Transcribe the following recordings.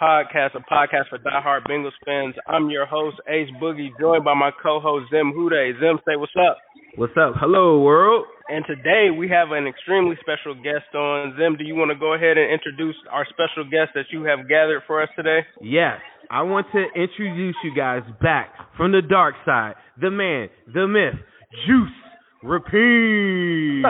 podcast, a podcast for diehard Bengals fans. I'm your host, Ace Boogie, joined by my co-host, Zim Hude. Zim, say what's up. What's up? Hello, world. And today we have an extremely special guest on. Zim, do you want to go ahead and introduce our special guest that you have gathered for us today? Yes, I want to introduce you guys back from the dark side, the man, the myth, Juice Rapine.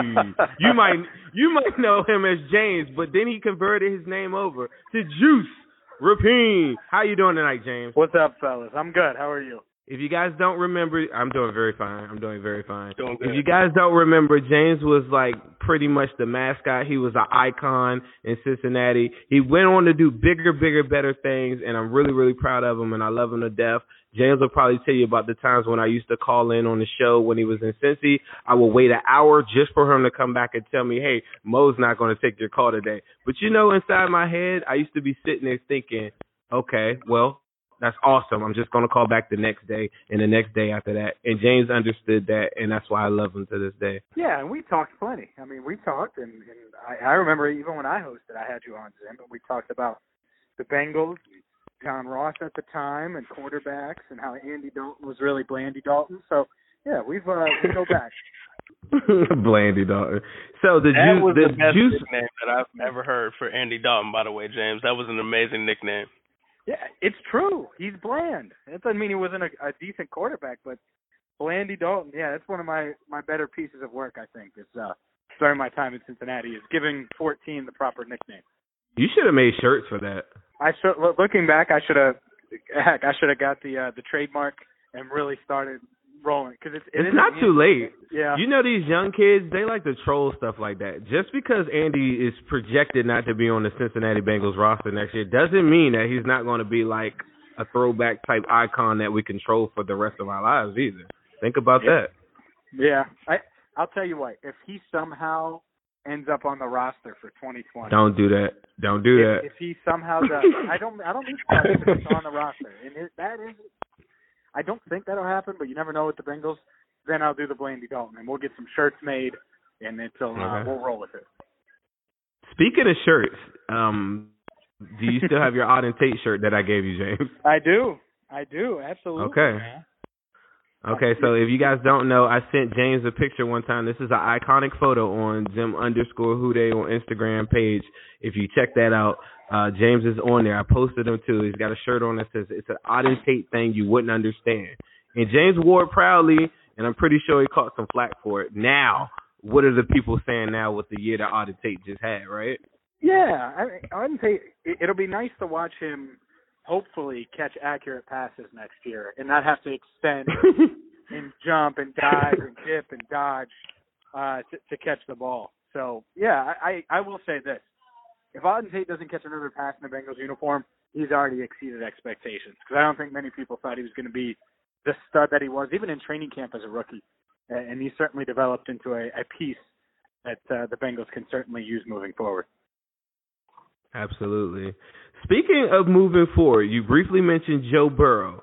you might you might know him as James, but then he converted his name over to Juice Rapine. How you doing tonight, James? What's up, fellas? I'm good. How are you? If you guys don't remember, I'm doing very fine. I'm doing very fine. Doing. If you guys don't remember, James was like pretty much the mascot. He was an icon in Cincinnati. He went on to do bigger, bigger, better things, and I'm really, really proud of him, and I love him to death. James will probably tell you about the times when I used to call in on the show when he was in Cincy. I would wait an hour just for him to come back and tell me, hey, Mo's not going to take your call today. But you know, inside my head, I used to be sitting there thinking, okay, well, that's awesome. I'm just going to call back the next day and the next day after that. And James understood that, and that's why I love him to this day. Yeah, and we talked plenty. I mean, we talked, and, and I, I remember even when I hosted, I had you on, Zim, but we talked about the Bengals, John Ross at the time, and quarterbacks, and how Andy Dalton was really Blandy Dalton. So, yeah, we've uh, we go back. Blandy Dalton. So the that juice, was the, the best juice. nickname that I've ever heard for Andy Dalton, by the way, James. That was an amazing nickname. Yeah, it's true. He's bland. That doesn't mean he wasn't a, a decent quarterback, but Blandy Dalton, yeah, that's one of my my better pieces of work. I think is uh, during my time in Cincinnati is giving 14 the proper nickname. You should have made shirts for that. I should looking back, I should have heck, I should have got the uh, the trademark and really started rolling because it's it It's not too late. Yeah, You know these young kids, they like to troll stuff like that. Just because Andy is projected not to be on the Cincinnati Bengals roster next year doesn't mean that he's not going to be like a throwback type icon that we control for the rest of our lives either. Think about Yeah. that. yeah. I I'll tell you what, if he somehow ends up on the roster for 2020, Don't do that. Don't do if, that. if he somehow does, I don't I don't need that if on the roster, and it, that is, I don't think that'll happen, but you never know with the Bengals. Then I'll do the Blandy Dalton, and we'll get some shirts made, and it'll uh, we'll roll with it. Speaking of shirts, um, do you still have your Auden Tate shirt that I gave you, James? I do, I do, absolutely. Okay. man. Okay, so if you guys don't know, I sent James a picture one time. This is an iconic photo on Zim underscore Hude on Instagram page. If you check that out, uh, James is on there. I posted him too. He's got a shirt on that says it's an Auden Tate thing you wouldn't understand. And James wore it proudly, and I'm pretty sure he caught some flack for it. Now, what are the people saying now with the year that Auden Tate just had, right? Yeah, I, I wouldn't say it, it'll be nice to watch him. Hopefully, catch accurate passes next year, and not have to extend and jump and dive and dip and dodge uh, to, to catch the ball. So yeah, I, I will say this: if Auden Tate doesn't catch another pass in the Bengals uniform, he's already exceeded expectations. Because I don't think many people thought he was going to be the stud that he was, even in training camp as a rookie. And he certainly developed into a, a piece that uh, the Bengals can certainly use moving forward. Absolutely. Speaking of moving forward, you briefly mentioned Joe Burrow.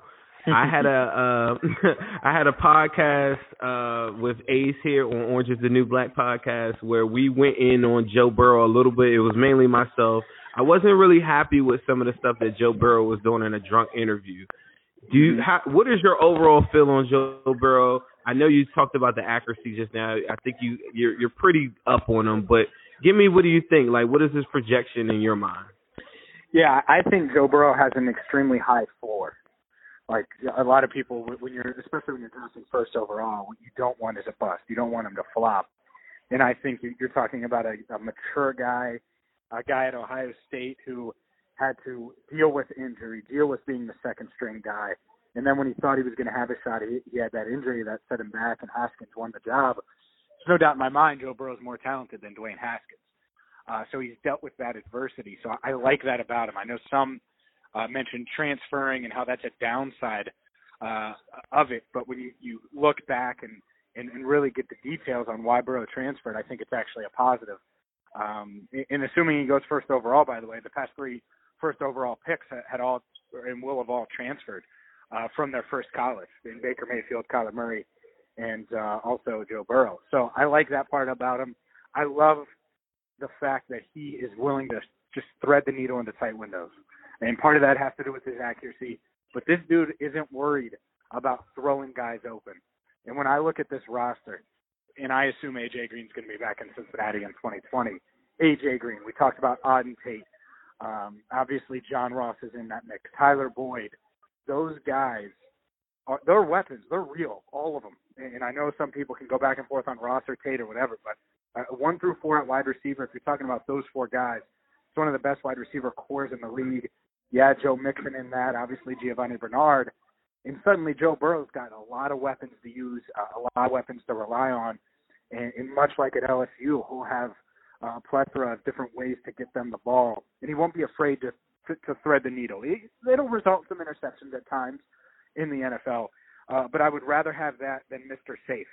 I had a uh, I had a podcast uh, with Ace here on Orange is the New Black podcast where we went in on Joe Burrow a little bit. It was mainly myself. I wasn't really happy with some of the stuff that Joe Burrow was doing in a drunk interview. Do you how, what is your overall feel on Joe Burrow? I know you talked about the accuracy just now. I think you you're you're pretty up on him, but give me what do you think? Like what is his projection in your mind? Yeah, I think Joe Burrow has an extremely high floor. Like a lot of people, when you're, especially when you're drafting first overall, what you don't want is a bust. You don't want him to flop. And I think you- you're talking about a, a mature guy, a guy at Ohio State who had to deal with injury, deal with being the second string guy. And then when he thought he was going to have a shot, he, he had that injury that set him back, and Haskins won the job. There's no doubt in my mind Joe Burrow's more talented than Dwayne Haskins. Uh, so he's dealt with that adversity. So I like that about him. I know some uh, mentioned transferring and how that's a downside uh, of it, but when you, you look back and and, and really get the details on why Burrow transferred, I think it's actually a positive. Um, and assuming he goes first overall, by the way, the past three first overall picks had all and will have all transferred uh, from their first college in Baker Mayfield, Kyler Murray, and uh, also Joe Burrow. So I like that part about him. I love the fact that he is willing to just thread the needle into tight windows. And part of that has to do with his accuracy. But this dude isn't worried about throwing guys open. And when I look at this roster, and I assume AJ Green's going to be back in Cincinnati in 2020. AJ Green, we talked about Auden Tate. Um, obviously, John Ross is in that mix. Tyler Boyd. Those guys, are, they're weapons. They're real, all of them. And I know some people can go back and forth on Ross or Tate or whatever, but uh, one through four at wide receiver, if you're talking about those four guys, it's one of the best wide receiver corps in the league. Yeah, Joe Mixon in that, obviously Giovani Bernard. And suddenly Joe Burrow's got a lot of weapons to use, uh, a lot of weapons to rely on. And, and much like at LSU, he'll have a plethora of different ways to get them the ball. And he won't be afraid to, to, to thread the needle. He, it'll result in some interceptions at times in the NFL. Uh, but I would rather have that than Mr. Safe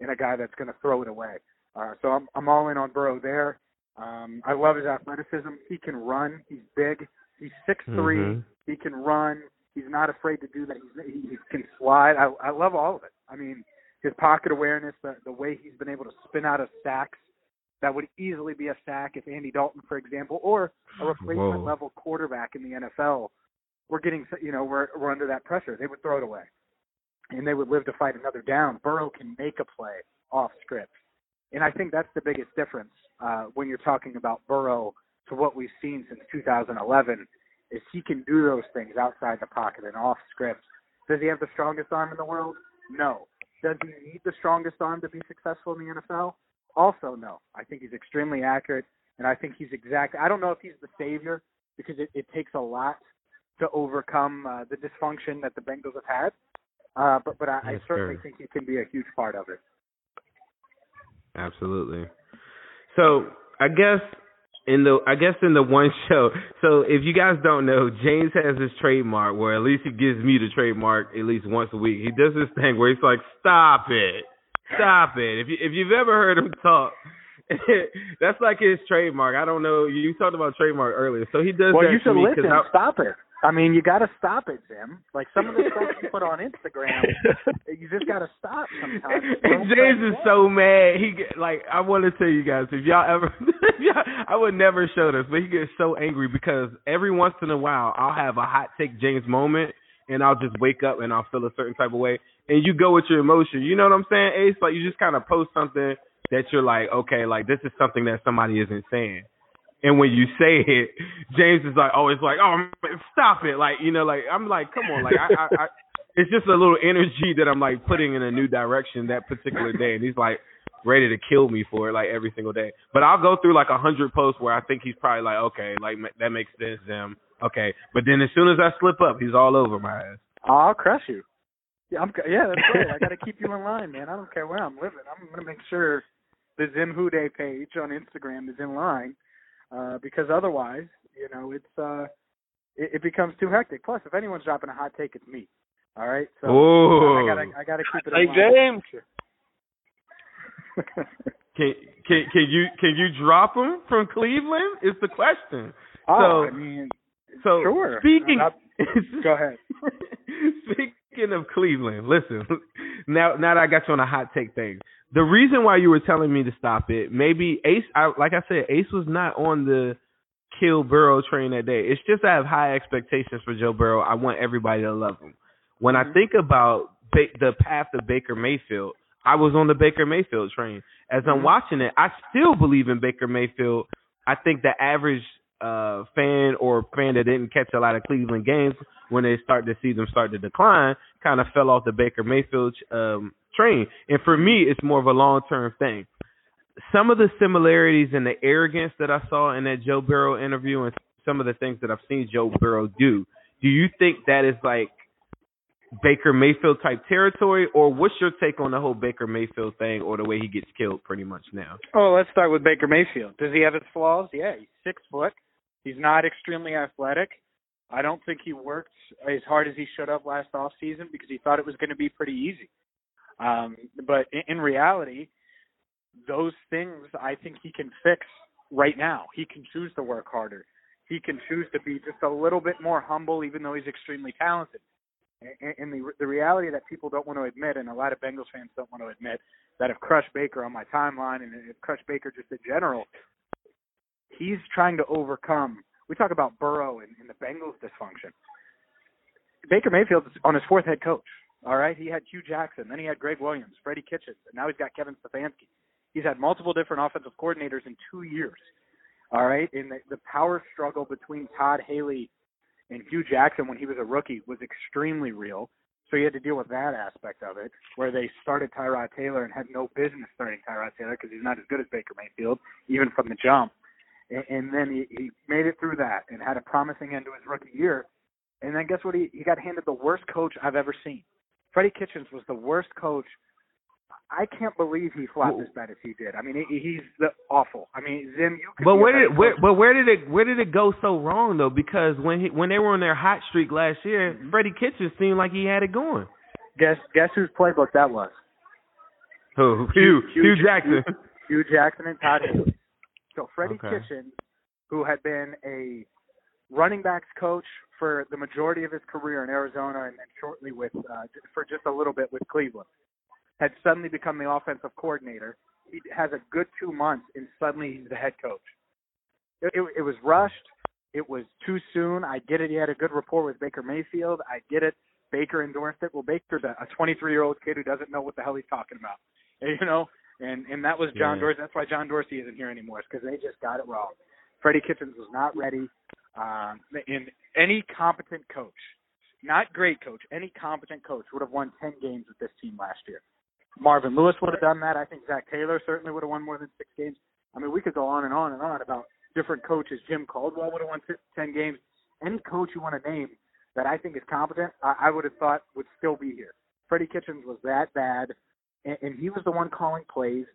in a guy that's going to throw it away. Uh, so I'm, I'm all in on Burrow there. Um, I love his athleticism. He can run. He's big. He's six three. Mm-hmm. He can run. He's not afraid to do that. He's, he, he can slide. I, I love all of it. I mean, his pocket awareness, the, the way he's been able to spin out of sacks that would easily be a sack if Andy Dalton, for example, or a replacement Whoa. level quarterback in the NFL were getting, you know, we're, we're under that pressure. They would throw it away, and they would live to fight another down. Burrow can make a play off script, and I think that's the biggest difference uh, when you're talking about Burrow to what we've seen since 2011 is he can do those things outside the pocket and off script. Does he have the strongest arm in the world? No. Does he need the strongest arm to be successful in the NFL? Also, no. I think he's extremely accurate, and I think he's exactly. I don't know if he's the savior because it, it takes a lot to overcome uh, the dysfunction that the Bengals have had. Uh, but but I, yes, I certainly sir. think he can be a huge part of it. Absolutely. So I guess in the I guess in the one show. So if you guys don't know, James has his trademark where at least he gives me the trademark at least once a week. He does this thing where he's like, "Stop it, stop it." If you if you've ever heard him talk. that's like his trademark. I don't know. You talked about trademark earlier, so he does. Well, you should listen. I, stop it. I mean, you got to stop it, Jim. Like some of the stuff you put on Instagram, you just got to stop sometimes. And James is so mad. He get, like I want to tell you guys if y'all ever, I would never show this, but he gets so angry because every once in a while I'll have a hot take James moment, and I'll just wake up and I'll feel a certain type of way, and you go with your emotion. You know what I'm saying, Ace? Like you just kind of post something that you're like, okay, like this is something that somebody isn't saying and when you say it, James is like oh, always like, "Oh, stop it!" Like you know, like I'm like, "Come on!" Like I, I, I, it's just a little energy that I'm like putting in a new direction that particular day, and he's like ready to kill me for it like every single day. But I'll go through like a hundred posts where I think he's probably like, "Okay, like that makes sense." Them okay, but then as soon as I slip up, he's all over my ass. I'll crush you. Yeah, I'm. Yeah, that's right. I got to keep you in line, man. I don't care where I'm living. I'm gonna make sure the Zim Day page on Instagram is in line uh, because otherwise, you know, it's uh, it, it becomes too hectic. Plus, if anyone's dropping a hot take, it's me. All right, so Ooh. I gotta I gotta keep it. Hey James. can can can you can you drop him from Cleveland? Is the question. Oh, so, I mean, so sure. Speaking, not, go ahead. speaking of Cleveland, listen. Now, now that I got you on a hot take thing, the reason why you were telling me to stop it, maybe Ace, I, like I said, Ace was not on the kill Burrow train that day. It's just I have high expectations for Joe Burrow. I want everybody to love him. When I mm-hmm. think about ba- the path of Baker Mayfield, I was on the Baker Mayfield train. As I'm mm-hmm. watching it, I still believe in Baker Mayfield. I think the average uh fan or fan that didn't catch a lot of Cleveland games when they start to see them start to decline kind of fell off the Baker Mayfield um train. And for me, it's more of a long term thing. Some of the similarities and the arrogance that I saw in that Joe Burrow interview and some of the things that I've seen Joe Burrow do, do you think that is like Baker Mayfield type territory, or what's your take on the whole Baker Mayfield thing, or the way he gets killed pretty much now? Oh, let's start with Baker Mayfield. Does he have his flaws? Yeah, he's six foot. He's not extremely athletic. I don't think he worked as hard as he should have last off season because he thought it was going to be pretty easy. Um, but in, in reality, those things I think he can fix right now. He can choose to work harder. He can choose to be just a little bit more humble, even though he's extremely talented. And the the reality that people don't want to admit, and a lot of Bengals fans don't want to admit, that if crushed Baker on my timeline and if crushed Baker just in general, he's trying to overcome. We talk about Burrow and, and the Bengals dysfunction. Baker Mayfield's on his fourth head coach. All right, he had Hue Jackson, then he had Gregg Williams, Freddie Kitchens, and now he's got Kevin Stefanski. He's had multiple different offensive coordinators in two years. All right, and the, the power struggle between Todd Haley and Hue Jackson when he was a rookie was extremely real. So he had to deal with that aspect of it, where they started Tyrod Taylor and had no business starting Tyrod Taylor because he's not as good as Baker Mayfield, even from the jump. And, and then he, he made it through that and had a promising end to his rookie year. And then guess what? He, he got handed the worst coach I've ever seen. Freddie Kitchens was the worst coach I can't believe he flopped as bad as he did. I mean, he, he's the, awful. I mean, Zim, you. But where did where, but where did it where did it go so wrong though? Because when he when they were on their hot streak last year, mm-hmm. Freddie Kitchens seemed like he had it going. Guess guess whose playbook that was? Who? Hue Hue, Hue Jackson. Hue, Hue Jackson and Todd. So Freddie okay. Kitchens, who had been a running backs coach for the majority of his career in Arizona and then shortly with uh, for just a little bit with Cleveland had suddenly become the offensive coordinator. He has a good two months, and suddenly he's the head coach. It, it, it was rushed. It was too soon. I get it. He had a good rapport with Baker Mayfield. I get it. Baker endorsed it. Well, Baker's a 23 year old kid who doesn't know what the hell he's talking about. You know, and and that was John yeah. Dorsey. That's why John Dorsey isn't here anymore. It's because they just got it wrong. Freddie Kitchens was not ready. Um, and any competent coach, not great coach, any competent coach would have won 10 games with this team last year. Marvin Lewis would have done that. I think Zac Taylor certainly would have won more than six games. I mean, we could go on and on and on about different coaches. Jim Caldwell would have won ten games. Any coach you want to name that I think is competent, I, I would have thought would still be here. Freddie Kitchens was that bad, and, and he was the one calling plays.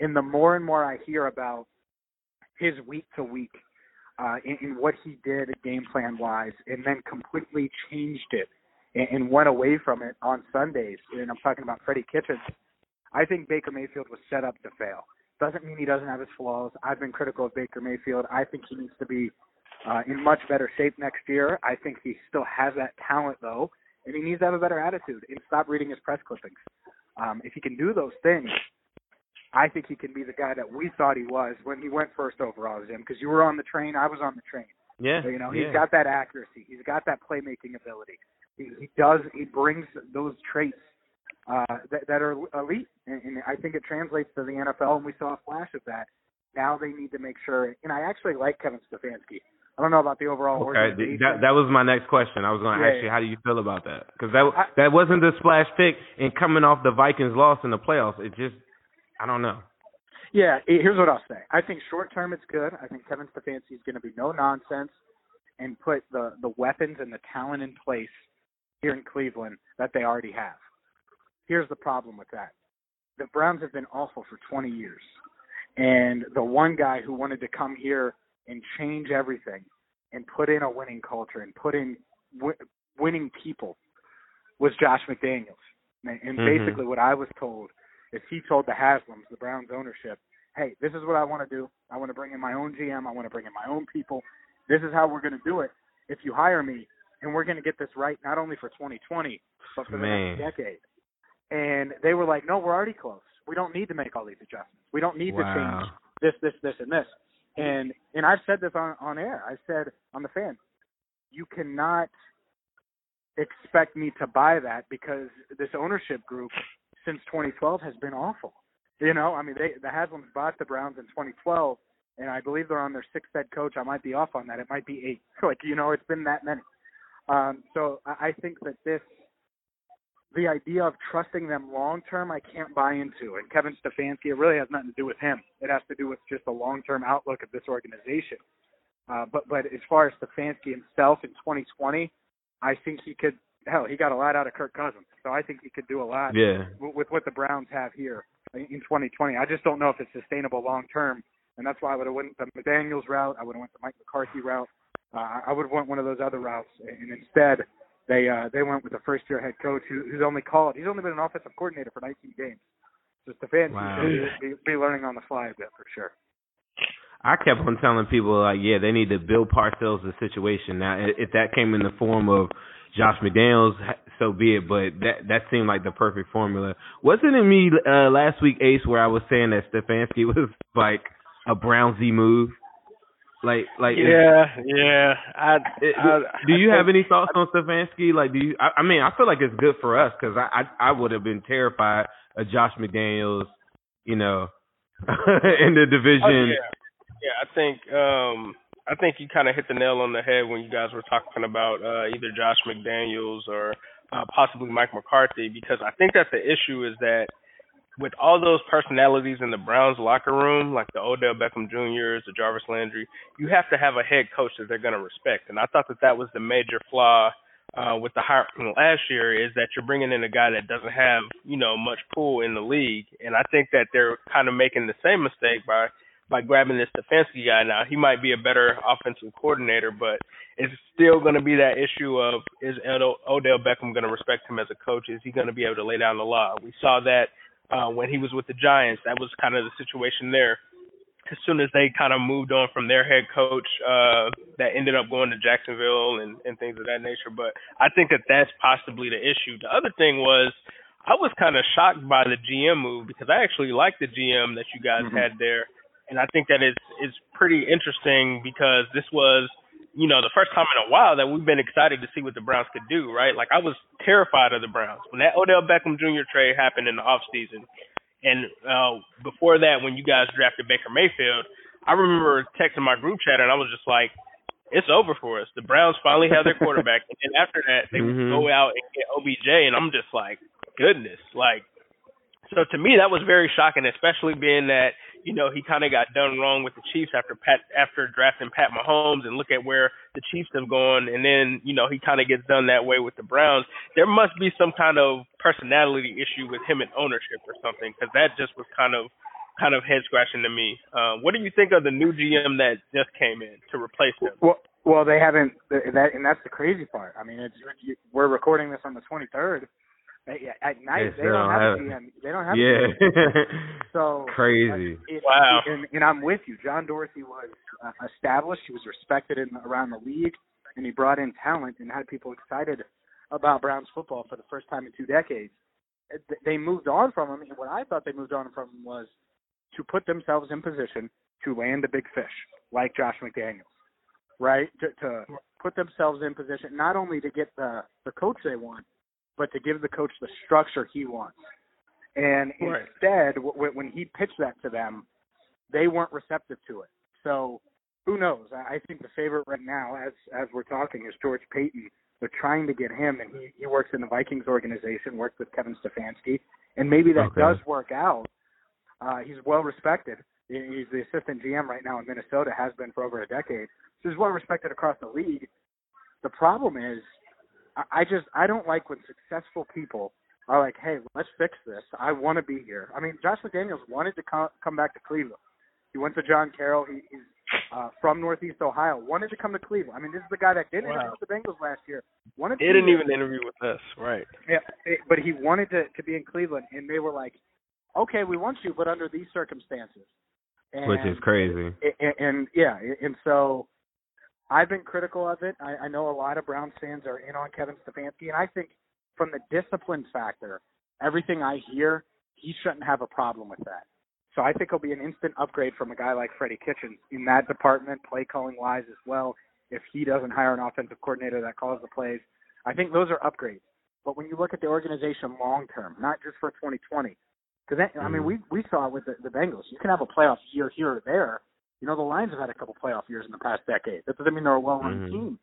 And the more and more I hear about his week to week uh, in, in what he did game plan wise, and then completely changed it and, and went away from it on Sundays. And I'm talking about Freddie Kitchens I think Baker Mayfield was set up to fail. Doesn't mean he doesn't have his flaws. I've been critical of Baker Mayfield. I think he needs to be uh, in much better shape next year. I think he still has that talent though, and he needs to have a better attitude and stop reading his press clippings. Um, if he can do those things, I think he can be the guy that we thought he was when he went first overall, Jim. Because you were on the train, I was on the train. Yeah, so, you know he's yeah. got that accuracy. He's got that playmaking ability. He, he does. He brings those traits uh, that, that are elite, and, and I think it translates to the NFL, and we saw a flash of that. Now they need to make sure, and I actually like Kevin Stefanski. I don't know about the overall okay. That that was my next question. I was going to yeah, ask you how do you feel about that? Because that I, that wasn't the splash pick, and coming off the Vikings loss in the playoffs, it just I don't know. Yeah, here's what I'll say. I think short term it's good. I think Kevin Stefanski is going to be no nonsense and put the the weapons and the talent in place here in Cleveland that they already have. Here's the problem with that. The Browns have been awful for 20 years. And the one guy who wanted to come here and change everything and put in a winning culture and put in w- winning people was Josh McDaniels. And, and mm-hmm. basically, what I was told is he told the Haslams, the Browns ownership, hey, this is what I want to do. I want to bring in my own GM. I want to bring in my own people. This is how we're going to do it. If you hire me, and we're going to get this right not only for 2020, but for the Man. next decade and they were like, "No, we're already close. We don't need to make all these adjustments. We don't need wow. to change this, this, this, and this." And and I've said this on on air. I said on the fan, you cannot expect me to buy that because this ownership group since 2012 has been awful. You know, I mean, they the Haslams bought the Browns in 2012, and I believe they're on their sixth head coach. I might be off on that. It might be eight. Like you know, it's been that many. Um, so I, I think that this the idea of trusting them long term, I can't buy into. And Kevin Stefanski, it really has nothing to do with him. It has to do with just the long term outlook of this organization. Uh, but but as far as Stefanski himself in 2020, I think he could. Hell, he got a lot out of Kirk Cousins, so I think he could do a lot yeah. with, with what the Browns have here in 2020. I just don't know if it's sustainable long term, and that's why I would have went the McDaniel's route. I would have went the Mike McCarthy route. Uh, I would have went one of those other routes, and instead they uh they went with a first year head coach who, who's only called he's only been an offensive coordinator for 19 games. So Stefanski Wow. be, be learning on the fly a bit for sure. I kept on telling people like, yeah, they need to build Parcells the situation. Now, if that came in the form of Josh McDaniels, so be it. But that that seemed like the perfect formula. Wasn't it me uh, last week, Ace, where I was saying that Stefanski was like a Brownsy move? Like, like, is- Yeah, yeah. I, it- I do you have any thoughts on Stefanski? Like, do you? I, I mean, I feel like it's good for us because I, I I would have been terrified of Josh McDaniels, you know, in the Oh, division. yeah. yeah, I think um I think you kind of hit the nail on the head when you guys were talking about uh either Josh McDaniels or uh, possibly Mike McCarthy because I think that the issue is that with all those personalities in the Browns locker room, like the Odell Beckham Juniors, the Jarvis Landry, you have to have a head coach that they're going to respect. And I thought that that was the major flaw uh, with the hiring last year is that you're bringing in a guy that doesn't have you know much pull in the league, and I think that they're kind of making the same mistake by by grabbing this Stefanski guy. Now he might be a better offensive coordinator, but it's still going to be that issue of is Odell Beckham going to respect him as a coach? Is he going to be able to lay down the law? We saw that uh, when he was with the Giants. That was kind of the situation there. As soon as they kind of moved on from their head coach, uh, that ended up going to Jacksonville and, and things of that nature. But I think that that's possibly the issue. The other thing was, I was kind of shocked by the GM move because I actually like the GM that you guys Mhm. had there, and I think that it's it's pretty interesting because this was you know, the first time in a while that we've been excited to see what the Browns could do, right? Like I was terrified of the Browns when that Odell Beckham Jr. trade happened in the off season, and uh before that, when you guys drafted Baker Mayfield, I remember texting my group chat and I was just like, "It's over for us. The Browns finally have their quarterback." and then after that, they Mhm. go out and get OBJ, and I'm just like, "Goodness!" Like, so to me, that was very shocking, especially being that you know he kind of got done wrong with the Chiefs after Pat after drafting Pat Mahomes, and look at where the Chiefs have gone, and then you know he kind of gets done that way with the Browns. There must be some kind of personality issue with him and ownership or something, because that just was kind of kind of head scratching to me. Uh, what do you think of the new GM that just came in to replace him? Well, well, they haven't. That and that's the crazy part. I mean, it's we're recording this on the 23rd. They- At night, Yes, they they don't don't have have a it. GM. They don't have. A yeah, So crazy. It, Wow. And, and I'm with you. John Dorsey was uh, established. He was respected in around the league, and he brought in talent and had people excited about Browns football for the first time in two decades. Uh, They moved on from him, and what I thought they moved on from him was to put themselves in position to land a big fish like Josh McDaniels, right? To, to put themselves in position not only to get the the coach they want, but to give the coach the structure he wants. And Right. instead, w- w- when he pitched that to them, they weren't receptive to it. So who knows? I I think the favorite right now, as as we're talking, is George Paton. They're trying to get him, and he he works in the Vikings organization, works with Kevin Stefanski, and maybe that Okay. does work out. Uh, he's well respected. He's the assistant GM right now in Minnesota, has been for over a decade. So he's well respected across the league. The problem is, I I just I don't like when successful people are like, "Hey, let's fix this. I want to be here." I mean, Josh McDaniels wanted to come come back to Cleveland. He went to John Carroll. He, he's uh, from Northeast Ohio. Wanted to come to Cleveland. I mean, this is the guy that didn't Wow. interview with the Bengals last year. Wanted to They didn't even interview with us, right? yeah, it, but he wanted to to be in Cleveland, and they were like, "Okay, we want you, but under these circumstances." And, Which is crazy. and, and yeah, and so I've been critical of it. I, I know a lot of Browns fans are in on Kevin Stefanski, and I think from the discipline factor, everything I hear, he shouldn't have a problem with that. So I think he'll be an instant upgrade from a guy like Freddie Kitchens in that department, play calling wise as well. If he doesn't hire an offensive coordinator that calls the plays, I think those are upgrades. But when you look at the organization long term, not just for 2020, because I mean Mhm. we we saw it with the, the Bengals. You can have a playoff year here or there. You know the Lions have had a couple playoff years in the past decade. That doesn't mean they're a well-run Mhm. team.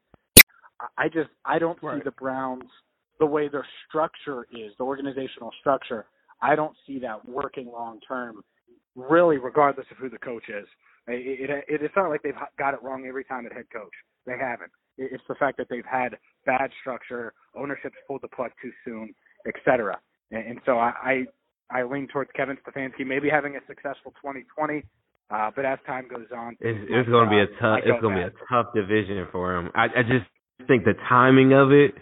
I- I just I don't see the Browns the way their structure is, the organizational structure. I don't see that working long term. Really, regardless of who the coach is, it, it, it it's not like they've got it wrong every time at head coach. They haven't. It- It's the fact that they've had bad structure, ownership's pulled the plug too soon, et cetera. And, and so I, I I lean towards Kevin Stefanski maybe having a successful 2020, uh, but as time goes on, It's it's going to be a tough. It's going to be a tough division for him. I I just think the timing of it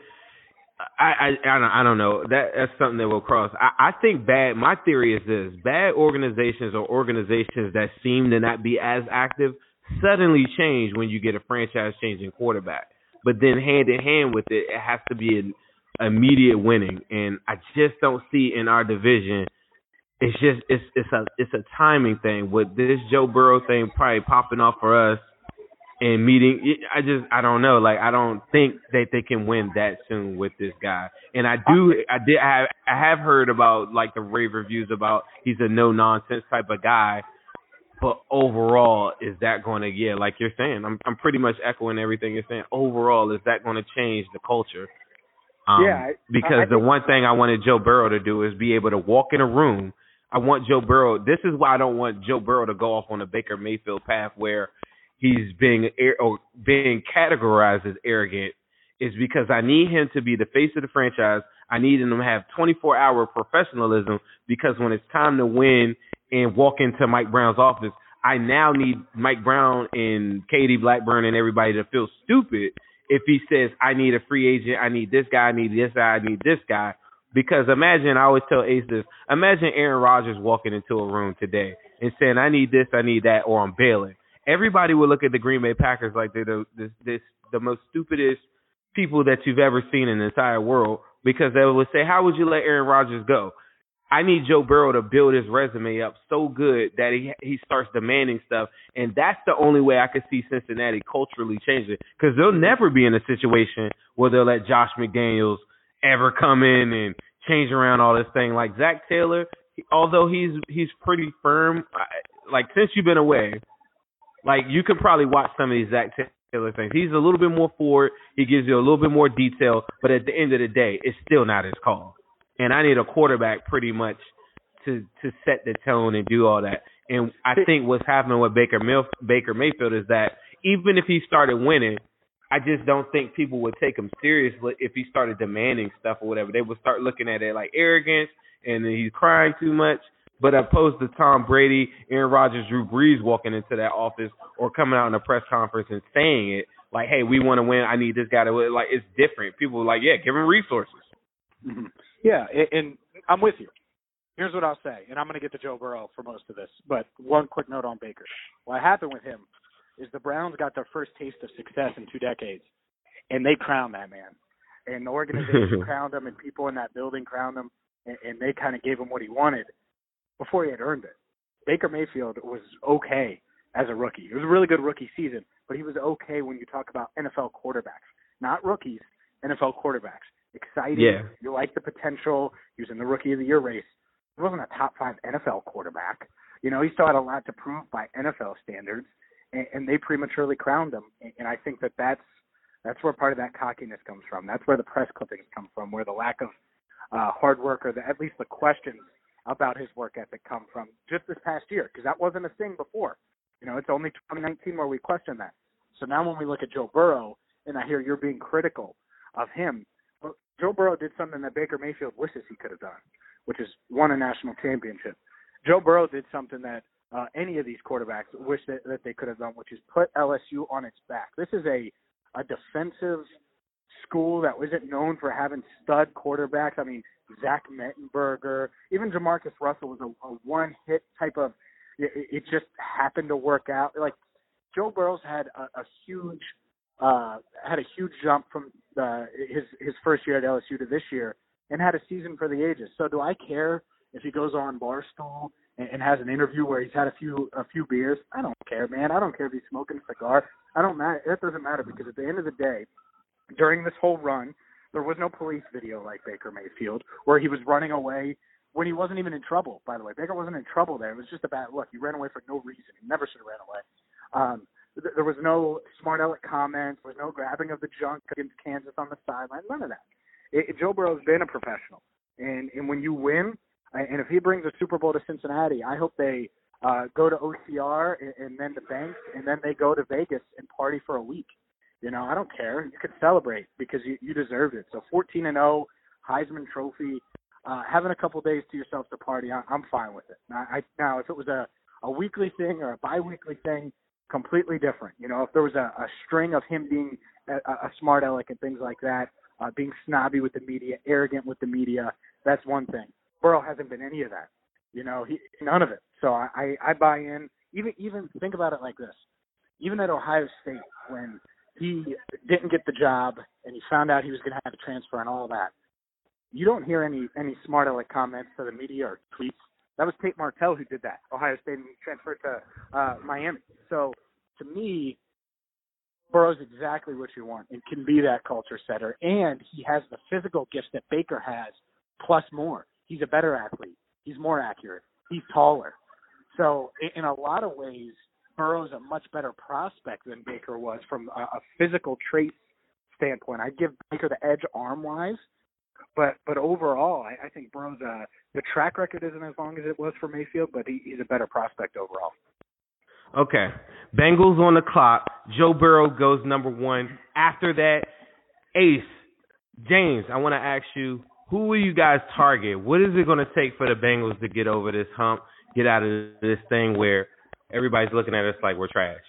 I, I I don't I don't know that that's something that will cross. I, I think bad. My theory is this: bad organizations or organizations that seem to not be as active suddenly change when you get a franchise changing quarterback. But then hand in hand with it, it has to be an immediate winning, and I just don't see in our division. It's just it's it's a it's a timing thing with this Joe Burrow thing probably popping off for us and meeting. I just I don't know. Like I don't think that they can win that soon with this guy. And I do I did I have I have heard about like the rave reviews about he's a no nonsense type of guy. But overall, is that going to yeah, like you're saying? I'm I'm pretty much echoing everything you're saying. Overall, is that going to change the culture? Um, yeah, because I the one thing I wanted Joe Burrow to do is be able to walk in a room. I want Joe Burrow. This is why I don't want Joe Burrow to go off on a Baker Mayfield path where he's being or being categorized as arrogant is because I need him to be the face of the franchise. I need him to have 24 hour professionalism because when it's time to win and walk into Mike Brown's office, I now need Mike Brown and Katie Blackburn and everybody to feel stupid if he says, I need a free agent, I need this guy, I need this guy, I need this guy. Because imagine, I always tell Ace this, imagine Aaron Rodgers walking into a room today and saying, I need this, I need that, or I'm bailing everybody would look at the Green Bay Packers like they're the this, this the most stupidest people that you've ever seen in the entire world because they would say, "How would you let Aaron Rodgers go?" I need Joe Burrow to build his resume up so good that he he starts demanding stuff, and that's the only way I could see Cincinnati culturally changing because they'll never be in a situation where they'll let Josh McDaniels ever come in and change around all this thing. Like Zac Taylor, although he's he's pretty firm, like since you've been away, like you can probably watch some of these Zac Taylor things. He's a little bit more forward. He gives you a little bit more detail, but at the end of the day, it's still not his call. And I need a quarterback pretty much to to set the tone and do all that. And I think what's happening with Baker Milf- Baker Mayfield is that even if he started winning, I just don't think people would take him seriously if he started demanding stuff or whatever. They would start looking at it like arrogance and he's crying too much. But opposed to Tom Brady, Aaron Rodgers, Drew Brees walking into that office or coming out in a press conference and saying it like, "Hey, we want to win. I need this guy to win." Like it's different. People are like, "Yeah, give him resources." Mm-hmm. Yeah, and, and I'm with you. Here's what I'll say, and I'm going to get to Joe Burrow for most of this. But one quick note on Baker. What happened with him is the Browns got their first taste of success in two decades, and they crowned that man. And the organization crowned him, and people in that building crowned him, and, and they kind of gave him what he wanted before he had earned it. Baker Mayfield was okay as a rookie. It was a really good rookie season, but he was okay when you talk about NFL quarterbacks, not rookies, NFL quarterbacks. Exciting. Yeah. You like the potential. He was in the rookie of the year race. He wasn't a top five NFL quarterback. You know, he still had a lot to prove by NFL standards, and, and they prematurely crowned him. And, and I think that that's that's where part of that cockiness comes from. That's where the press clippings come from, where the lack of uh, hard work or the, at least the questions about his work ethic come from just this past year because that wasn't a thing before. You know, it's only 2019 where we question that. So now when we look at Joe Burrow and I hear you're being critical of him, well, Joe Burrow did something that Baker Mayfield wishes he could have done, which is won a national championship. Joe Burrow did something that uh, any of these quarterbacks wish that, that they could have done, which is put LSU on its back. This is a a defensive school that wasn't known for having stud quarterbacks. I mean, Zach Mettenberger, even JaMarcus Russell was a, a one hit type of. It, it just happened to work out. Like Joe Burrow's had a, a huge uh had a huge jump from the his his first year at LSU to this year and had a season for the ages. So do I care if he goes on Barstool and, and has an interview where he's had a few a few beers? I don't care, man. I don't care if he's smoking a cigar. I don't matter. That doesn't matter because at the end of the day, during this whole run, there was no police video like Baker Mayfield where he was running away when he wasn't even in trouble. By the way, Baker wasn't in trouble there. It was just a bad look. He ran away for no reason. He never should have ran away. Um, th- there was no smart aleck comments. There was no grabbing of the junk against Kansas on the sideline. None of that. It, it, Joe Burrow's been a professional, and and when you win, and if he brings a Super Bowl to Cincinnati, I hope they uh, go to OCR and, and then to Banks, and then they go to Vegas and party for a week. You know, I don't care. You could celebrate because you, you deserved it. So 14 and 0, Heisman Trophy, uh, having a couple days to yourself to party, I, I'm fine with it. Now, I, now, if it was a a weekly thing or a biweekly thing, completely different. You know, if there was a, a string of him being a, a smart aleck and things like that, uh, being snobby with the media, arrogant with the media. That's one thing. Burrow hasn't been any of that. You know, he none of it. So I, I, I buy in. Even even think about it like this. Even at Ohio State, when he didn't get the job and he found out he was going to have to transfer and all that, you don't hear any any smart aleck comments to the media or tweets. That was Tate Martell who did that. Ohio State and he transferred to uh, Miami. So to me, Burrow's exactly what you want and can be that culture setter. And he has the physical gifts that Baker has, plus more. He's a better athlete. He's more accurate. He's taller. So in a lot of ways, Burrow's a much better prospect than Baker was from a, a physical trait standpoint. I give Baker the edge arm wise, but but overall, I, I think Burrow's uh, the track record isn't as long as it was for Mayfield, but he, he's a better prospect overall. Okay. Bengals on the clock. Joe Burrow goes number one. After that, Ace, James, I want to ask you, who will you guys target? What is it going to take for the Bengals to get over this hump, get out of this thing where everybody's looking at us like we're trash?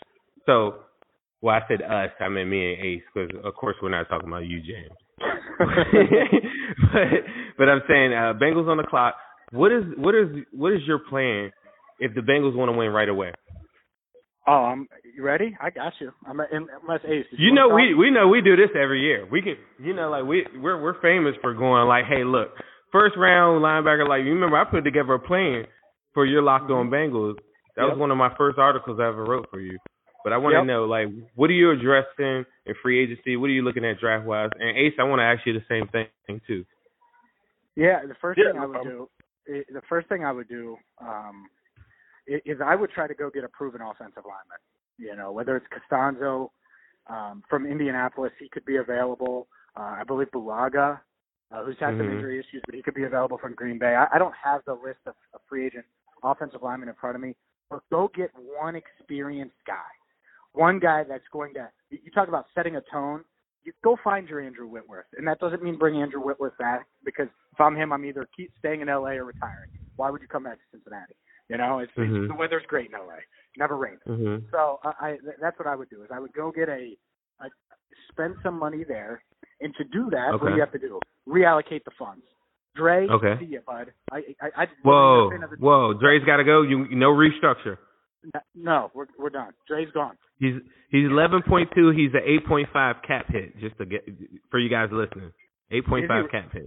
So, well, I said us. I meant me and Ace because, of course, we're not talking about you, James. but, but I'm saying uh, Bengals on the clock. What is what is what is your plan if the Bengals want to win right away? Oh, I'm you ready? I got you. I'm unless Ace. You, you know we we know we do this every year. We can you know like we we're we're famous for going like, hey, look, first round linebacker. Like you remember, I put together a plan for your locked on mm-hmm. Bengals. That yep. was one of my first articles I ever wrote for you. But I want yep. to know like, what are you addressing in free agency? What are you looking at draft wise? And Ace, I want to ask you the same thing too. Yeah, the first yeah, thing I would do, the first thing I would do, um, is I would try to go get a proven offensive lineman. You know, whether it's Castonzo um, from Indianapolis, he could be available. Uh, I believe Bulaga, uh, who's had mm-hmm. some injury issues, but he could be available from Green Bay. I, I don't have the list of, of free agent offensive linemen in front of me, but go get one experienced guy, one guy that's going to. You talk about setting a tone. You go find your Andrew Whitworth, and that doesn't mean bring Andrew Whitworth back because if I'm him, I'm either keep staying in LA or retiring. Why would you come back to Cincinnati? You know, it's, mm-hmm. it's the weather's great in LA. Never rains. Mm-hmm. So uh, I that's what I would do is I would go get a, a spend some money there, and to do that, okay. what do you have to do? Reallocate the funds. Dre, okay. see you, bud. I, I, I whoa, whoa, Dre's got to go. You no restructure. No, we're we're done. Dre's gone. He's he's eleven point two. He's an eight point five cap hit. Just to get for you guys listening, eight point five cap hit.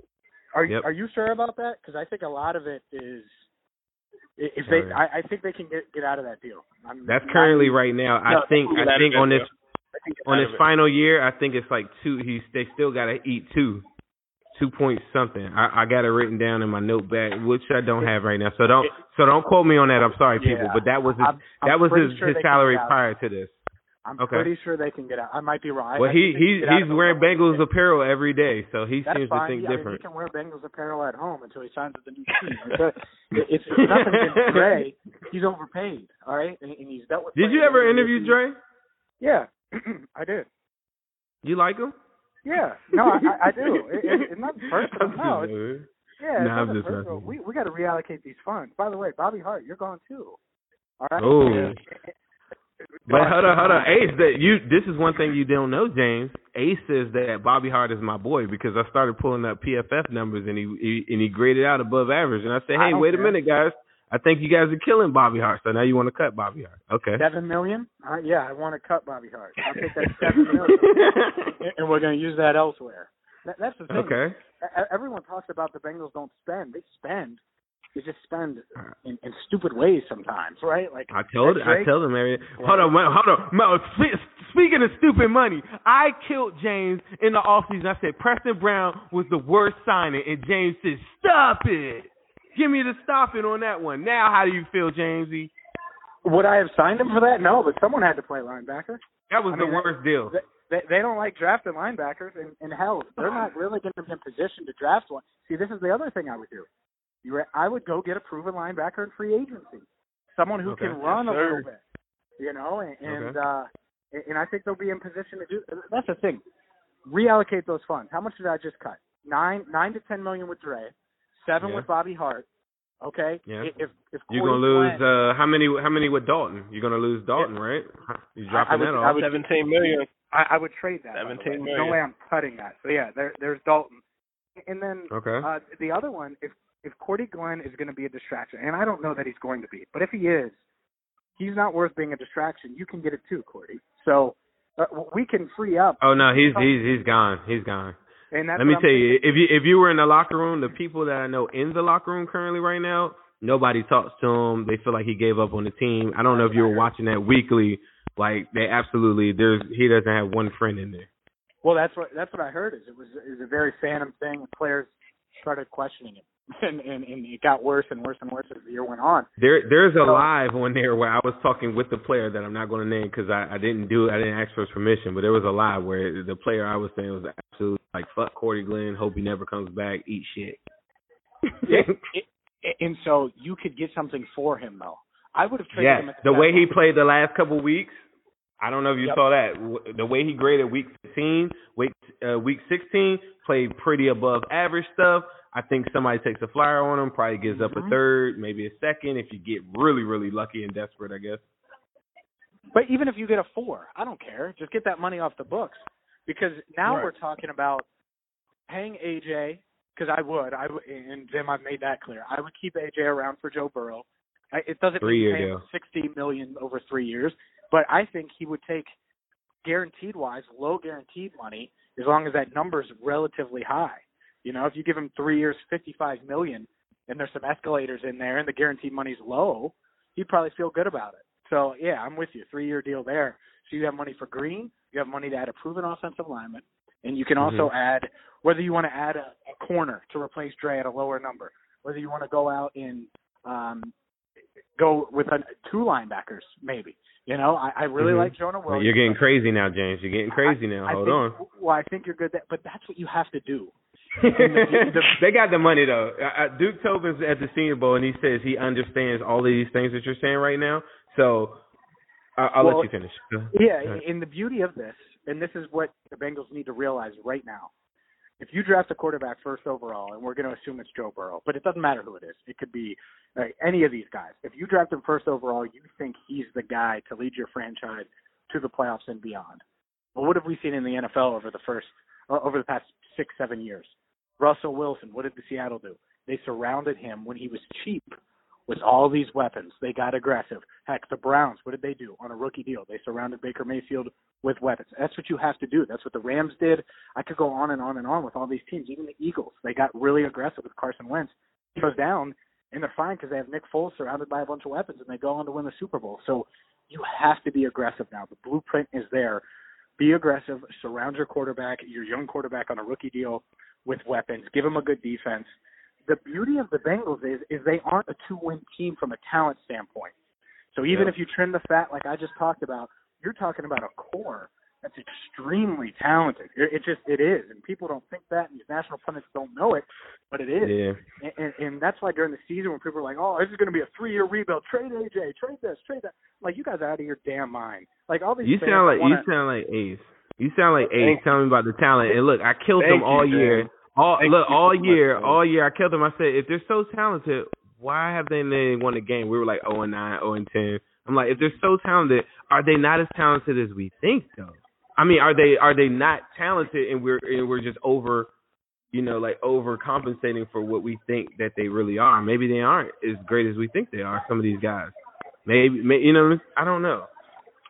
Are you yep. are you sure about that? Because I think a lot of it is if they, I, I think they can get get out of that deal. I'm That's currently right now. I no, think I think on this on his final year, I think it's like two. He's they still got to eat two, two points something. I, I got it written down in my note notepad, which I don't have right now. So don't so don't quote me on that. I'm sorry, people, yeah, but that was his I'm, I'm that was his, sure his salary prior to this. I'm okay. pretty sure they can get out. I might be wrong. Well, I he he's he's wearing Bengals apparel every day, so he That's seems fine. to think yeah, different. I mean, he can wear Bengals apparel at home until he signs with the new team. it's, it's nothing against Dre. He's overpaid, all right, and, and he's dealt with. Did you ever interview Dre? Yeah, I did. You like him? Yeah, no, I, I do. It, it, it's not personal. No, it's, yeah, no, it's personal. We we got to reallocate these funds. By the way, Bobby Hart, you're gone too. All right. Oh. But hold on, hold on, Ace. That you. This is one thing you don't know, James. Ace says that Bobby Hart is my boy because I started pulling up PFF numbers and he, he and he graded out above average. And I said, hey, wait care. a minute, guys. I think you guys are killing Bobby Hart. So now you want to cut Bobby Hart? Okay. Seven million? Uh, yeah, I want to cut Bobby Hart. I'll take that seven million, and we're going to use that elsewhere. That, that's the thing. Okay. Everyone talks about the Bengals don't spend. They spend they just spend in, in stupid ways sometimes, right? Like I told I told him, man. Hold on, hold on. Speaking of stupid money, I killed James in the offseason. I said Preston Brown was the worst signing, and James said, "Stop it! Give me the stop it on that one." Now, how do you feel, Jamesy? Would I have signed him for that? No, but someone had to play linebacker. That was I the mean, worst deal. They, they, they don't like drafting linebackers, and, and hell, they're not really going to be in position to draft one. See, this is the other thing I would do. You, I would go get a proven linebacker in free agency, someone who okay. can run yes, a little bit, you know, and and, okay. uh, and I think they'll be in position to do. That's the thing. Reallocate those funds. How much did I just cut? Nine, nine to ten million with Dre, seven yeah. with Bobby Hart. Okay. Yeah. If if you're gonna lose uh how many how many with Dalton? You're gonna lose Dalton, yeah. right? You dropping I, I would, that off? Seventeen million. I, I would trade that. by the way. Seventeen There's no way I'm cutting that. So yeah, there, there's Dalton, and then Okay. uh, the other one, if if Cordy Glenn is going to be a distraction, and I don't know that he's going to be, but if he is, he's not worth being a distraction. You can get it too, Cordy. So uh, we can free up. oh no, he's he's he's gone. He's gone. And that's Let me tell you, if you if you were in the locker room, the people that I know in the locker room currently right now, nobody talks to him. They feel like he gave up on the team. I don't know if you were watching that weekly. Like they absolutely, there's he doesn't have one friend in there. Well, that's what that's what I heard. Is it was it was a very phantom thing. Players started questioning him, and, and and it got worse and worse and worse as the year went on. There, there's a So- live one there where I was talking with the player that I'm not going to name because I, I didn't do I didn't ask for his permission, but there was a live where the player I was saying was absolutely like fuck Cordy Glenn, hope he never comes back, eat shit. It- and so you could get something for him though. I would have traded yes, him at the way he played the last couple weeks, I don't know if you Yep. saw that. The way he graded week 15, week uh, week 16, played pretty above average stuff. I think somebody takes a flyer on him, probably gives up a Mhm. third, maybe a second if you get really really lucky and desperate, I guess. But even if you get a four, I don't care. Just get that money off the books. Because now Right. we're talking about paying AJ. Because I would, I would, and Jim, I've made that clear. I would keep AJ around for Joe Burrow. I, it doesn't Three-year mean pay him deal. sixty million over three years, but I think he would take guaranteed wise, low guaranteed money as long as that number's relatively high. You know, if you give him three years, fifty-five million, and there's some escalators in there, and the guaranteed money's low, he'd probably feel good about it. So yeah, I'm with you. Three year deal there. So you have money for Green, you have money to add a proven offensive lineman, and you can also Mhm. add whether you want to add a, a corner to replace Dre at a lower number, whether you want to go out and um go with a, two linebackers, maybe. You know, I, I really Mhm. like Jonah Well, Williams. you're getting crazy now, James. You're getting crazy now. I Hold think, on. Well, I think you're good, that, but that's what you have to do. They got the money though. Uh, Duke Tobin's at the Senior Bowl, and he says he understands all of these things that you're saying right now. So I I'll Well, let you finish. Yeah, ahead. and the beauty of this, and this is what the Bengals need to realize right now. If you draft a quarterback first overall, and we're going to assume it's Joe Burrow, but it doesn't matter who it is. It could be uh, any of these guys. If you draft him first overall, you think he's the guy to lead your franchise to the playoffs and beyond. Well, what have we seen in the NFL over the first, uh, over the past six, seven years? Russell Wilson. What did the Seattle do? They surrounded him when he was cheap with all these weapons. They got aggressive. Heck, the Browns, what did they do on a rookie deal? They surrounded Baker Mayfield with weapons. That's what you have to do. That's what the Rams did. I could go on and on and on with all these teams. Even the Eagles, they got really aggressive with Carson Wentz. He goes down, and they're fine because they have Nick Foles surrounded by a bunch of weapons, and they go on to win the Super Bowl. So you have to be aggressive now. The blueprint is there. Be aggressive. Surround your quarterback, your young quarterback on a rookie deal with weapons. Give him a good defense the beauty of the Bengals is is they aren't a two win team from a talent standpoint. So even Yeah. if you trim the fat like I just talked about, you're talking about a core that's extremely talented. It, it just it is, and people don't think that, and these national pundits don't know it, but it is. Yeah. And, and, and that's why during the season when people are like, "Oh, this is going to be a three-year rebuild. Trade AJ, trade this, trade that." Like you guys are out of your damn mind. Like all these. You sound like wanna, you sound like Ace. You sound like Ace. Tell me about the talent. And look, I killed Thank them all you, year. James. All Thank look all so year, man. all year. I killed them. I said if they're so talented, why have they they won a game? We were like 0 and 9, 0 and 10. I'm like, if they're so talented, are they not as talented as we think though? I mean, are they are they not talented and we're and we're just over, you know, like overcompensating for what we think that they really are? Maybe they aren't as great as we think they are. Some of these guys, maybe, may you know, I don't know.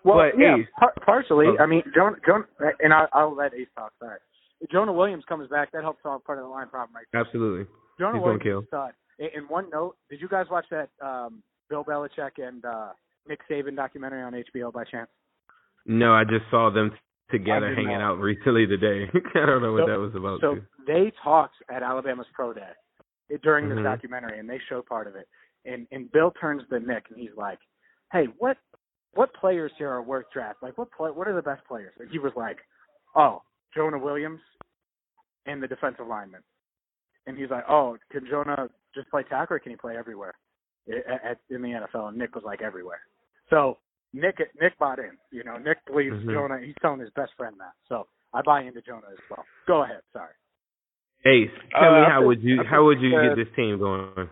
Well, But, yeah, Ace- par- partially. Oh. I mean, Jonah, Jonah, and I, I'll let Ace talk. Sorry, if Jonah Williams comes back. That helps solve part of the line problem, right? there. Absolutely. Jonah He's Williams stud. And, and one note: Did you guys watch that um, Bill Belichick and uh, Nick Saban documentary on HBO by chance? No, I just saw them together hanging not. out recently today. I don't know what So- that was about. So too. they talked at Alabama's pro day during this Mhm. documentary, and they show part of it. And and Bill turns to Nick, and he's like, "Hey, what what players here are worth draft? Like, what play, what are the best players?" And he was like, "Oh, Jonah Williams and the defensive lineman." And he's like, "Oh, can Jonah just play tackle, or can he play everywhere at, at, in the NFL?" And Nick was like, "Everywhere." So Nick Nick bought in. You know, Nick believes Mhm. Jonah. He's telling his best friend that. So I buy into Jonah as well. Go ahead. Sorry. Ace, tell Uh, me how think- would you how would you that- get this team going?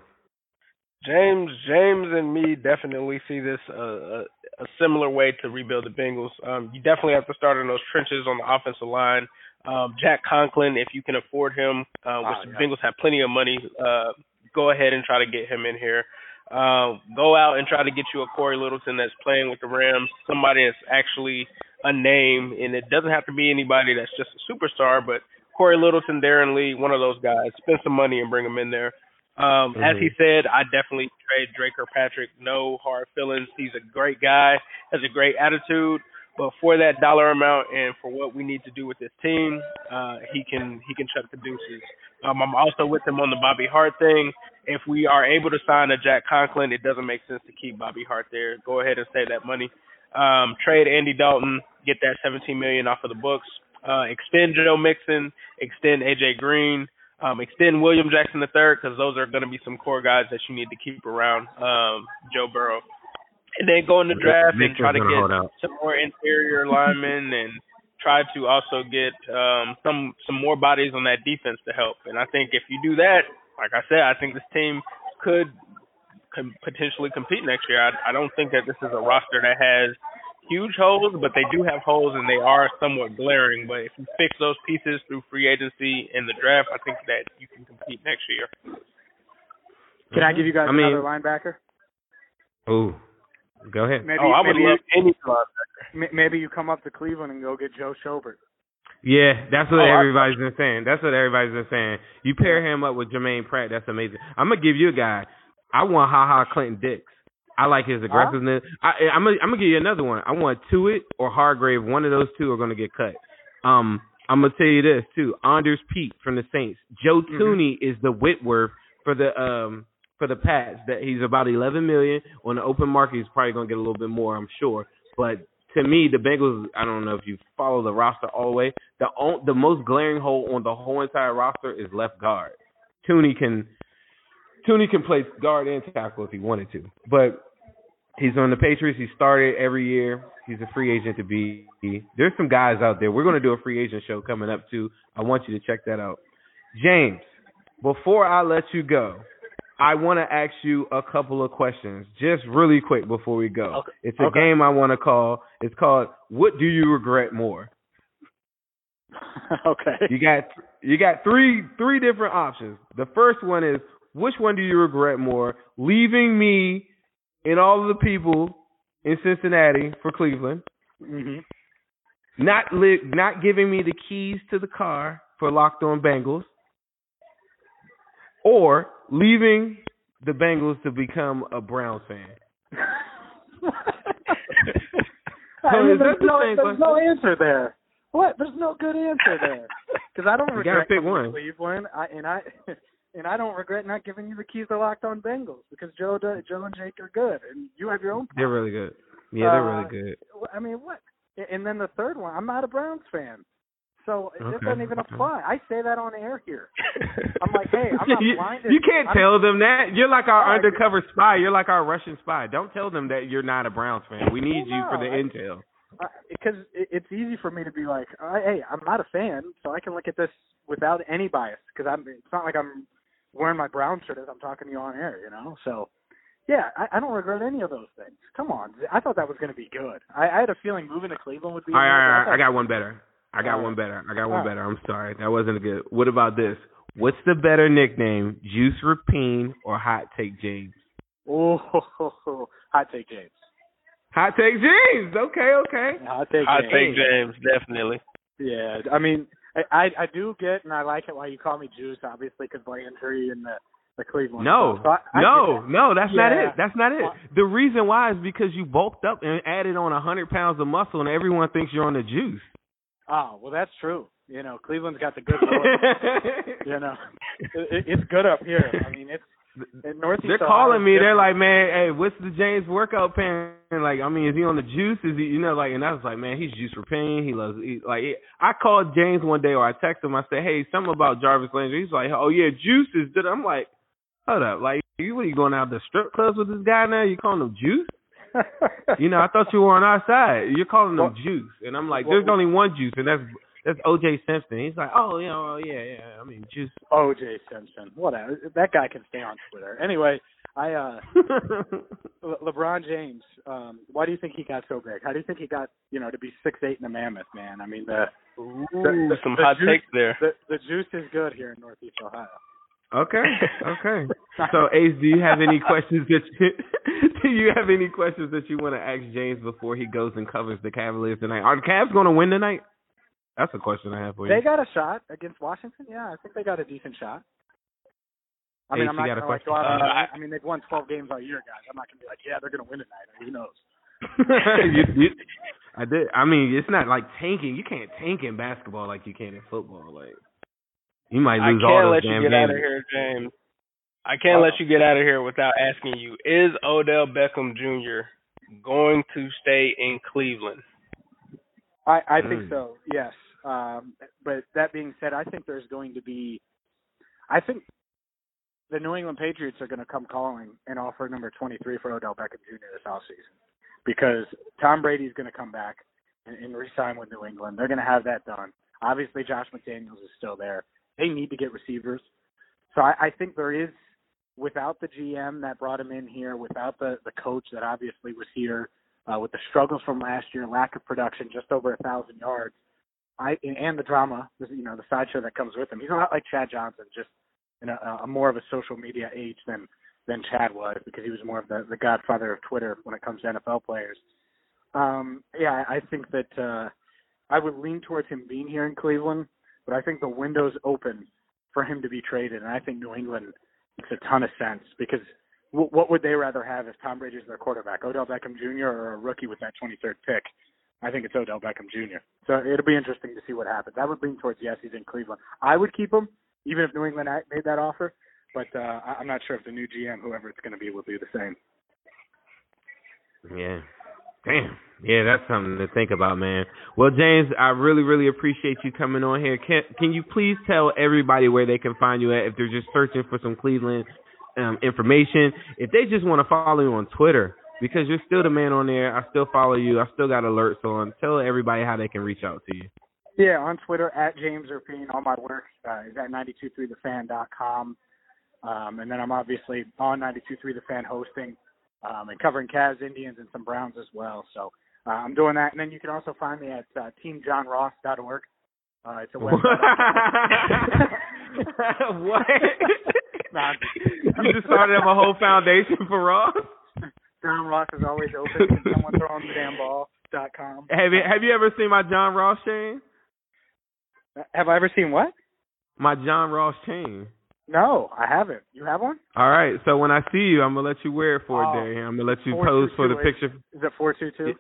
James, James, and me definitely see this uh, a, similar way to rebuild the Bengals. Um, you definitely have to start in those trenches on the offensive line. Um, Jack Conklin, if you can afford him, uh, which oh, the Bengals have plenty of money, uh, go ahead and try to get him in here. Uh, go out and try to get you a Cory Littleton that's playing with the Rams, somebody that's actually a name, and it doesn't have to be anybody that's just a superstar, but Cory Littleton, Darron Lee, one of those guys. Spend some money and bring them in there. Um, mm-hmm. As he said, I definitely trade Dre Kirkpatrick. No hard feelings. He's a great guy, has a great attitude. But for that dollar amount and for what we need to do with this team, uh, he can he can chuck the deuces. Um, I'm also with him on the Bobby Hart thing. If we are able to sign a Jack Conklin, it doesn't make sense to keep Bobby Hart there. Go ahead and save that money. Um, trade Andy Dalton, get that 17 million off of the books. Uh, extend Joe Mixon, extend AJ Green, um, extend William Jackson III because those are going to be some core guys that you need to keep around um, Joe Burrow. And then go in the draft and try to get some more interior linemen and try to also get um, some some more bodies on that defense to help. And I think if you do that, like I said, I think this team could, potentially compete next year. I, I don't think that this is a roster that has huge holes, but they do have holes and they are somewhat glaring. But if you fix those pieces through free agency and the draft, I think that you can compete next year. Can I give you guys I another linebacker? Oh, go ahead. Maybe, oh, I would love you, any linebacker. Maybe you come up to Cleveland and go get Joe Schobert. Yeah, that's what oh, everybody's been saying. That's what everybody's been saying. You pair him up with Germaine Pratt, that's amazing. I'm gonna give you a guy. I want Ha Ha Clinton Dix. I like his aggressiveness. Huh? I, I'm gonna I'm gonna give you another one. I want to Tuitt or Hargrave. One of those two are gonna get cut. Um, I'm gonna tell you this too. Andrus Peat from the Saints. Joe mm-hmm. Thuney is the Whitworth for the um for the Pats. That he's about 11 million on the open market. He's probably gonna get a little bit more, I'm sure. But to me, the Bengals. I don't know if you follow the roster all the way. The the most glaring hole on the whole entire roster is left guard. Thuney can Thuney can play guard and tackle if he wanted to, but He's on the Patriots. He started every year. He's a free agent to be. There's some guys out there. We're going to do a free agent show coming up too. I want you to check that out. James, before I let you go, I want to ask you a couple of questions, just really quick before we go. Okay. It's a okay. game I want to call. It's called "What Do You Regret More." okay. You got you got three three different options. The first one is which one do you regret more? Leaving me and all of the people in Cincinnati for Cleveland. Mm-hmm. Not li- not giving me the keys to the car for Locked On Bengals, or leaving the Bengals to become a Browns fan. I mean, there's, no, there's no answer there. What? There's no good answer there. Because I don't regret pick one. Cleveland, I, and I and I don't regret not giving you the keys to Locked On Bengals because Joe, Joe and Jake are good, and you have your own. They're really good. Yeah, they're uh, really good. I mean, what? And then the third one, I'm not a Browns fan, so okay, it doesn't even apply. I say that on air here. I'm like, hey, I'm not blinded. You can't I'm, tell them that. You're like our undercover spy. You're like our Russian spy. Don't tell them that you're not a Browns fan. We need well, you for the I, intel. Because it's easy for me to be like, hey, I'm not a fan, so I can look at this without any bias. Because I'm, it's not like I'm wearing my brown shirt as I'm talking to you on air, you know. So, yeah, I, I don't regret any of those things. Come on, I thought that was going to be good. I, I had a feeling moving to Cleveland would be. All right, all right, I, I got one better. I got one better. I got one better. I'm sorry, that wasn't a good. What about this? What's the better nickname, Juice Rapien or Hot Take James? Oh, Hot Take James. Hot Take James. Okay, okay. Hot Take Hot James. Take James, definitely. Yeah, I mean, I I do get and I like it why you call me Juice, obviously, because Landry and the the Cleveland. No, so I, I no, no, that's yeah. not it. That's not it. The reason why is because you bulked up and added on a hundred pounds of muscle, and everyone thinks you're on the juice. Oh well, that's true. You know, Cleveland's got the good you know, it, it's good up here. I mean, it's they're calling me. They're like, man, hey, what's the James workout plan? Like, I mean, is he on the juice? Is he, you know, like, and I was like, man, he's juice for pain. He loves, he, like, I called James one day or I texted him. I said, hey, something about Jarvis Landry. He's like, oh yeah, juice is good. I'm like, hold up, like, you what you going out to strip clubs with this guy now? You calling him juice? you know, I thought you were on our side. You're calling him juice, and I'm like, there's only one juice, and that's that's O.J. Simpson. He's like, oh, you know, yeah, yeah. I mean, just O.J. Simpson. Whatever. That guy can stay on Twitter. Anyway, I uh Le- LeBron James, um, why do you think he got so big? How do you think he got, you know, to be six eight and a mammoth, man? I mean the Ooh, the, some the hot juice, takes there. The the juice is good here in Northeast Ohio. Okay. Okay. So Ace, do you have any questions that you, do you have any questions that you want to ask James before he goes and covers the Cavaliers tonight? Are the Cavs going to win tonight? That's a question I have for you. They got a shot against Washington. Yeah, I think they got a decent shot. I mean, Ace, I'm not gonna like go out Uh, a I- limb. I mean, they've won 12 games all year, guys. I'm not gonna be like, yeah, they're gonna win tonight. Who knows? you, you, I did. I mean, it's not like tanking. You can't tank in basketball like you can in football. Like you might I lose all those damn games. I can't let you damn get out of here, James. I can't let you get out of here without asking you: Is Odell Beckham Jr. going to stay in Cleveland? I I think Mm. so. Yes. Um, but that being said, I think there's going to be. I think the New England Patriots are going to come calling and offer number 23 for Odell Beckham Jr. this offseason because Tom Brady's going to come back and, and re-sign with New England. They're going to have that done. Obviously, Josh McDaniels is still there. They need to get receivers. So I, I think there is, without the GM that brought him in here, without the the coach that obviously was here, uh, with the struggles from last year, lack of production, just over a thousand yards, I and the drama, you know, the sideshow that comes with him. He's a lot like Chad Johnson, just in a, a more of a social media age than than Chad was because he was more of the the godfather of Twitter when it comes to NFL players. Um, yeah, I think that uh, I would lean towards him being here in Cleveland, but I think the window's open for him to be traded, and I think New England makes a ton of sense because w- what would they rather have if Tom Brady's their quarterback, Odell Beckham Jr. or a rookie with that 23rd pick? I think it's Odell Beckham Jr. So it'll be interesting to see what happens. I would lean towards yes, he's in Cleveland. I would keep him even if New England made that offer, but uh, I- I'm not sure if the new GM, whoever it's going to be, will do the same. Yeah. Damn. Yeah, that's something to think about, man. Well, James, I really, really appreciate you coming on here. Can can you please tell everybody where they can find you at if they're just searching for some Cleveland um, information? If they just want to follow you on Twitter, because you're still the man on there. I still follow you. I still got alerts on. Tell everybody how they can reach out to you. Yeah, on Twitter at James Rapien. All my work uh, is at 923thefan.com. Um, and then I'm obviously on 923 The Fan hosting um, and covering Cavs, Indians, and some Browns as well. So uh, I'm doing that. And then you can also find me at uh, teamjohnross.org. Uh, it's a website. what? Nah, you just started up a whole foundation for Ross. John Ross is always open. Can someone throw on the damn ball? Dot com. Have you Have you ever seen my John Ross chain? Have I ever seen what? My John Ross chain. No, I haven't. You have one? All right. So when I see you, I'm gonna let you wear it for Oh. a day. I'm gonna let you pose for the picture. Is it four two two?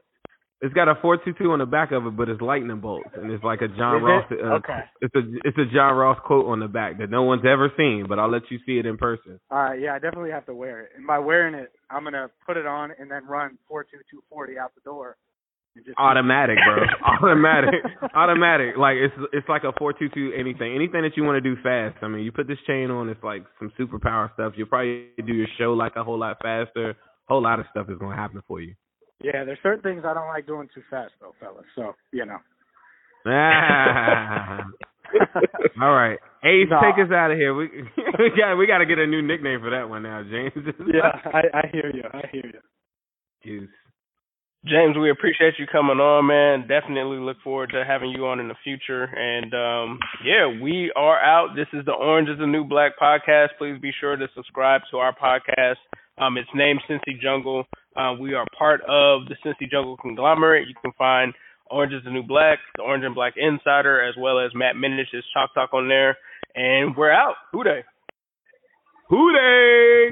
It's got a four two two on the back of it, but it's lightning bolts, and it's like a John Is Ross. it? Uh, Okay. It's a it's a John Ross quote on the back that no one's ever seen, but I'll let you see it in person. All right, yeah, I definitely have to wear it. And by wearing it, I'm gonna put it on and then run four two two forty out the door. Just Automatic, bro. Automatic. Automatic. Like it's it's like a four two two anything. Anything that you want to do fast. I mean, you put this chain on, it's like some superpower stuff. You'll probably do your show like a whole lot faster. A whole lot of stuff is gonna happen for you. Yeah, there's certain things I don't like doing too fast though, fellas. So you know. Ah. All right, Ace, No. take us out of here. We we got we got to get a new nickname for that one now, James. yeah, I, I hear you. I hear you. Juice. James, we appreciate you coming on, man. Definitely look forward to having you on in the future. And um, yeah, we are out. This is the Orange is the New Black podcast. Please be sure to subscribe to our podcast. Um, it's named Cincy Jungle. Uh, we are part of the Cincy Jungle conglomerate. You can find Orange is the New Black, the Orange and Black Insider, as well as Matt Minish's Chalk Talk on there. And we're out. Who Dey. Who Dey?